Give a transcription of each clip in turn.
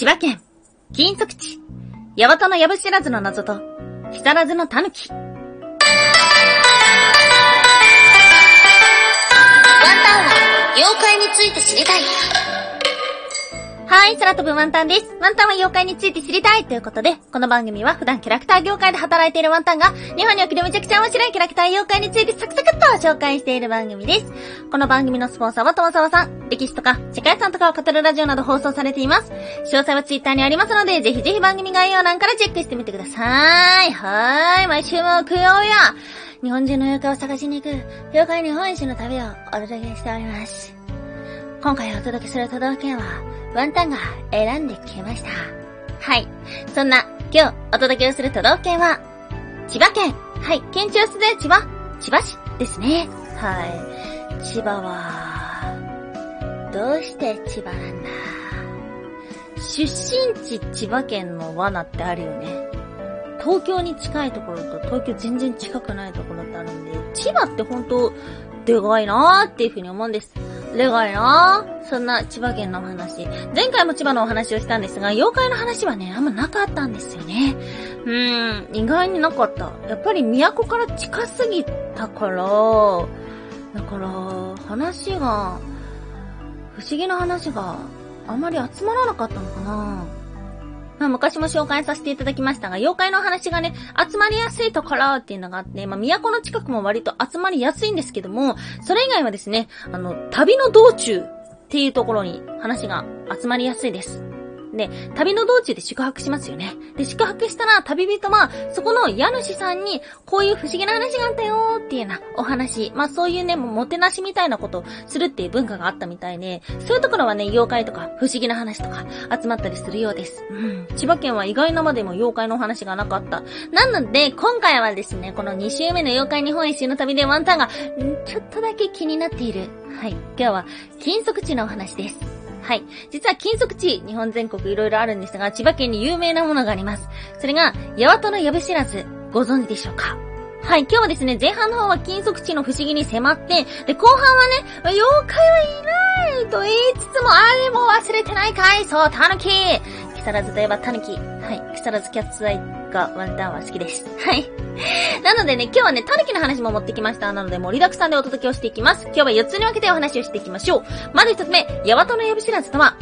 千葉県、金属地、八幡の藪知らずの謎と、木更津の狸。ワンタンは妖怪について知りたい。はい、空飛ぶワンタンです。ワンタンは妖怪について知りたいということで、この番組は普段キャラクター業界で働いているワンタンが、日本におけるめちゃくちゃ面白いキャラクター妖怪についてサクサクっと紹介している番組です。この番組のスポンサーはともさわさん、歴史とか世界遺産とかを語るラジオなど放送されています。詳細はツイッターにありますので、ぜひぜひ番組概要欄からチェックしてみてください。はーい、毎週木曜日は、日本中の妖怪を探しに行く、妖怪日本一の旅をお届けしております。今回お届けする都道府県は、ワンタンが選んできました。はい。そんな、今日お届けをする都道府県は、千葉県。はい。県庁所在地は、千葉市ですね。はい。千葉は、どうして千葉なんだ？出身地千葉県の罠ってあるよね。東京に近いところと東京全然近くないところってあるんで、千葉って本当でかいなーっていうふうに思うんです。でかいなーそんな千葉県のお話。前回も千葉のお話をしたんですが、妖怪の話はね、あんまなかったんですよね。うーん、意外になかった。やっぱり都から近すぎたから、だから、話が、不思議な話があんまり集まらなかったのかなまあ、昔も紹介させていただきましたが、妖怪の話がね、集まりやすいところっていうのがあって、まあ、都の近くも割と集まりやすいんですけども、それ以外はですね、あの、旅の道中っていうところに話が集まりやすいです。で、旅の道中で宿泊しますよね。で、宿泊したら旅人は、そこの家主さんに、こういう不思議な話があったよーっていうようなお話。まあそういうね、ももてなしみたいなことをするっていう文化があったみたいで、そういうところはね、妖怪とか不思議な話とか集まったりするようです。うん。千葉県は意外なまでも妖怪のお話がなかった。なので、今回はですね、この2週目の妖怪日本一周の旅でワンタンが、ちょっとだけ気になっている。はい。今日は、金属地のお話です。はい。実は金属地、日本全国いろいろあるんですが、千葉県に有名なものがあります。それが、八幡の藪知らず、ご存知でしょうか？はい、今日はですね、前半の方は金属地の不思議に迫って、で、後半はね、妖怪はいないと言いつつも、あれも忘れてないかいそう、タヌキ木更津といえばタヌキ。はい、木更津キャッツアイがワンタンは好きです。はい。なのでね、今日はね、タヌキの話も持ってきました。なので盛りだくさんでお届けをしていきます。今日は4つに分けてお話をしていきましょう。まず1つ目、ヤワトのヤブ知らずとは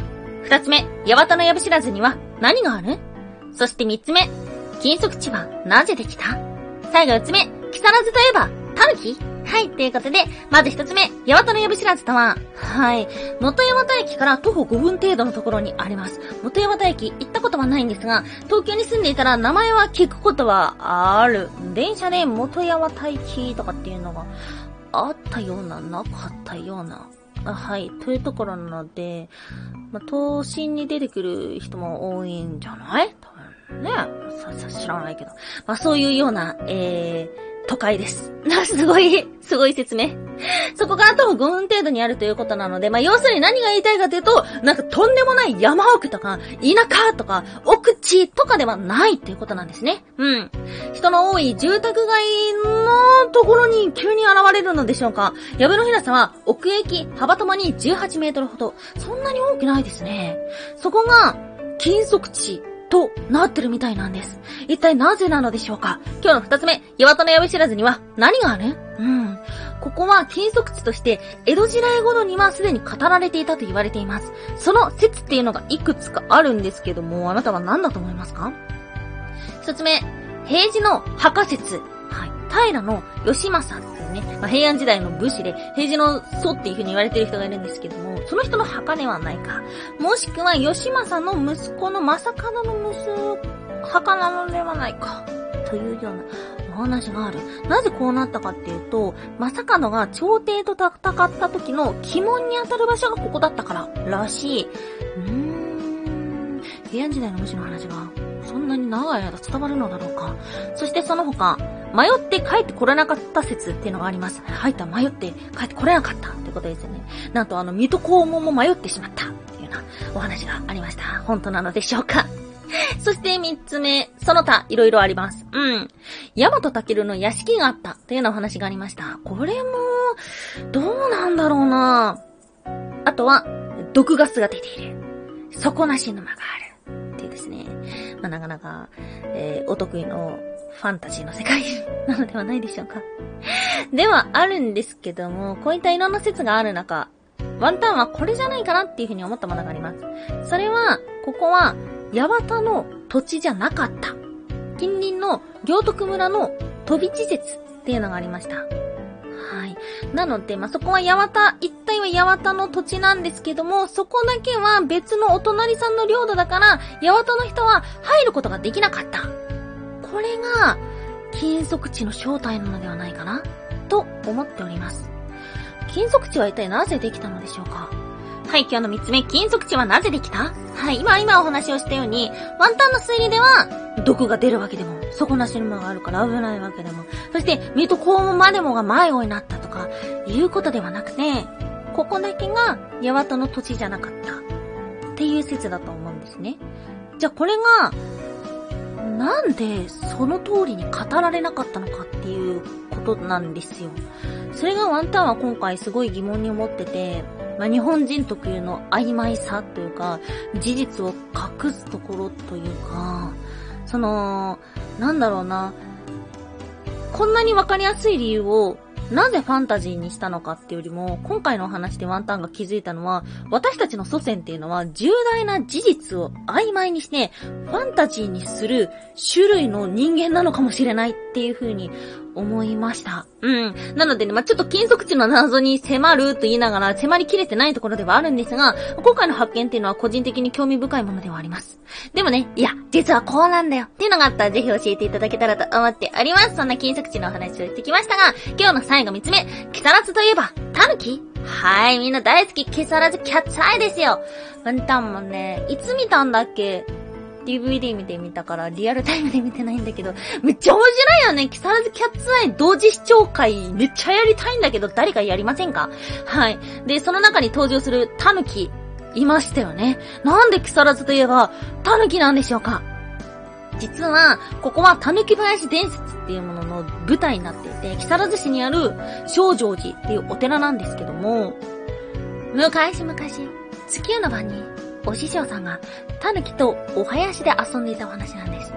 ?2 つ目、ヤワトのヤブ知らずには何がある？そして3つ目、金属地はなぜできた？最後4つ目、木更津といえば、タヌキ？はい、ということで、まず一つ目、八幡の藪知らずとは、はい、元八幡駅から徒歩5分程度のところにあります。元八幡駅行ったことはないんですが、東京に住んでいたら名前は聞くことはある。電車で元八幡駅とかっていうのがあったような、なかったような。はい、というところなので、まあ、都心に出てくる人も多いんじゃない？多分ね。さ、さ、知らないけど。まあ、そういうような、えー、都会です。すごい、すごい説明。そこから徒歩5分程度にあるということなので、まあ、要するに何が言いたいかというと、なんかとんでもない山奥とか、田舎とか、奥地とかではないっていうことなんですね。うん。人の多い住宅街のところに急に現れるのでしょうか。藪の平さは奥駅幅ともに18メートルほど。そんなに多くないですね。そこが、金属地となってるみたいなんです。一体なぜなのでしょうか？今日の二つ目、岩戸の藪知らずには何がある？うん。ここは金属地として、江戸時代頃にはすでに語られていたと言われています。その説っていうのがいくつかあるんですけども、あなたは何だと思いますか？一つ目、平治の墓説。はい。平の義政ね、まあ、平安時代の武士で、平治の祖っていう風に言われてる人がいるんですけども、その人の墓ではないか。もしくは、義政の息子の正門の息子墓なのではないか。というようなお話がある。なぜこうなったかっていうと、正門が朝廷と戦った時の鬼門に当たる場所がここだったかららしい。うーん。平安時代の武士の話が、そんなに長い間伝わるのだろうか。そしてその他、迷って帰ってこれなかった説っていうのがあります。はい、た迷って帰ってこれなかったってことですよね。なんとあの、水戸黄門も迷ってしまったっていうようなお話がありました。本当なのでしょうか そして三つ目、その他、いろいろあります。うん。ヤマトタケルの屋敷があったというようなお話がありました。これも、どうなんだろうなあとは、毒ガスが出ている。底なし沼がある。っていうですね。まあ、なかなか、えー、お得意のファンタジーの世界 なのではないでしょうか。ではあるんですけども、こういったいろんな説がある中、ワンタンはこれじゃないかなっていうふうに思ったものがあります。それは、ここは、八幡の土地じゃなかった。近隣の行徳村の飛び地説っていうのがありました。はい。なので、まあ、そこは八幡、一帯は八幡の土地なんですけども、そこだけは別のお隣さんの領土だから、八幡の人は入ることができなかった。これが、金属地の正体なのではないかなと思っております。金属地は一体なぜできたのでしょうか？はい、今日の三つ目、金属地はなぜできた？はい、今、今お話をしたように、ワンタンの推理では、毒が出るわけでも、底なしのものがあるから危ないわけでも、そして、水戸黄門までもが迷子になったとか、いうことではなくて、ここだけが、八幡の土地じゃなかった。っていう説だと思うんですね。じゃあこれが、なんでその通りに語られなかったのかっていうことなんですよ。それがワンタンは今回すごい疑問に思ってて、まあ、日本人特有の曖昧さというか、事実を隠すところというか、その、なんだろうな、こんなにわかりやすい理由をなぜファンタジーにしたのかっていうよりも、今回のお話でワンタンが気づいたのは、私たちの祖先っていうのは重大な事実を曖昧にして、ファンタジーにする種類の人間なのかもしれないっていう風に思いました。うん。なのでね、まあ、ちょっと金属地の謎に迫ると言いながら迫りきれてないところではあるんですが、今回の発見っていうのは個人的に興味深いものではあります。でもね、いや、実はこうなんだよっていうのがあったらぜひ教えていただけたらと思っております。そんな金属地のお話をしてきましたが、今日の最後3つ目、木更津といえば、タヌキ？はい、みんな大好き、木更津キャッツアイですよ。ワンタンもね、いつ見たんだっけ？DVD 見てみたからリアルタイムで見てないんだけど、めっちゃ面白いよね。木更津キャッツアイ同時視聴会めっちゃやりたいんだけど、誰かやりませんか？はい。で、その中に登場するタヌキ、いましたよね。なんで木更津といえば、タヌキなんでしょうか？実は、ここはタヌキ林伝説っていうものの舞台になっていて、木更津市にある正常寺っていうお寺なんですけども、昔々、月夜の晩にお師匠さんが、タヌキとお囃子で遊んでいたお話なんです。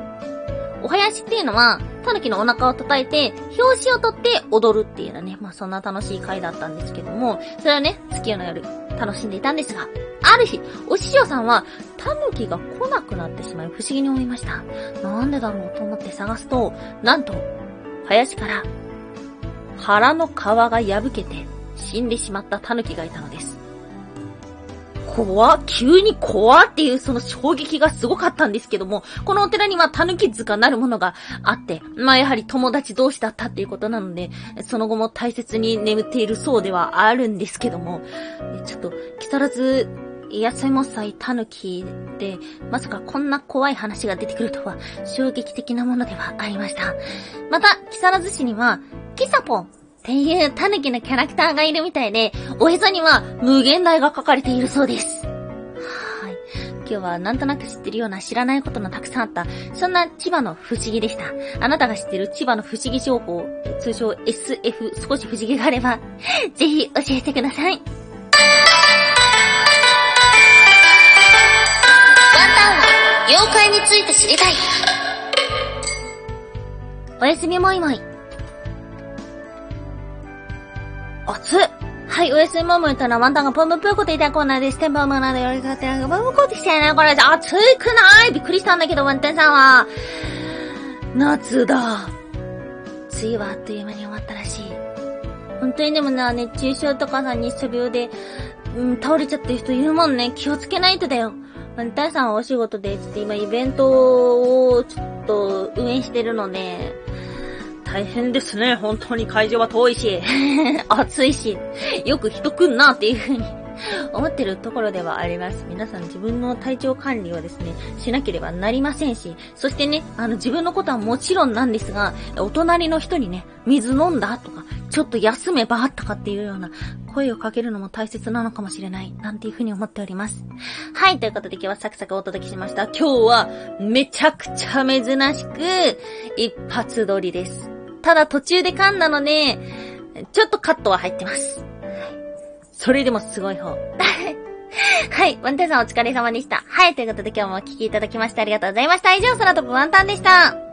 お囃子っていうのは、タヌキのお腹を叩いて、表紙を取って踊るっていうのね、まあそんな楽しい回だったんですけども、それはね、月夜の夜、楽しんでいたんですが、ある日、お師匠さんは、タヌキが来なくなってしまい不思議に思いました。なんでだろうと思って探すと、なんと、林から、腹の皮が破けて死んでしまったタヌキがいたのです。怖急に怖っていうその衝撃がすごかったんですけども、このお寺には狸塚なるものがあって、まあやはり友達同士だったっていうことなので、その後も大切に眠っているそうではあるんですけども、ちょっと、木更津、野菜もさい狸で、まさかこんな怖い話が出てくるとは、衝撃的なものではありました。また、木更津市には、キサポンっていうタヌキのキャラクターがいるみたいで、おへそには無限大が書かれているそうです。はい。今日はなんとなく知ってるような知らないことのたくさんあった、そんな千葉の不思議でした。あなたが知ってる千葉の不思議情報、通称 SF 少し不思議があれば、ぜひ教えてください。ワンタンは妖怪について知りたい。おやすみもいもい。熱っはい、おやすみももいたらワンタンがポンプンプーコって言いたいコーナーです。テンポムなでやり方がポンプコってきたよね。これ、暑くないびっくりしたんだけど、ワンタンさんは。夏だ。梅雨はあっという間に終わったらしい。本当にでもな、熱中症とかさ、日射病で、うん、倒れちゃってる人いるもんね。気をつけないとだよ。ワンタンさんはお仕事で、つって今イベントをちょっと運営してるので、大変ですね。本当に会場は遠いし、暑いし、よく人来んなっていう風に思ってるところではあります。皆さん自分の体調管理はですね、しなければなりませんし、そしてね、あの自分のことはもちろんなんですが、お隣の人にね、水飲んだとか、ちょっと休めばとかっていうような声をかけるのも大切なのかもしれない、なんていうふうに思っております。はい、ということで今日はサクサクお届けしました。今日はめちゃくちゃ珍しく、一発撮りです。ただ途中で噛んだので、ちょっとカットは入ってます。それでもすごい方。はい。ワンタンさんお疲れ様でした。はい。ということで今日もお聴きいただきましてありがとうございました。以上、空飛ぶワンタンでした。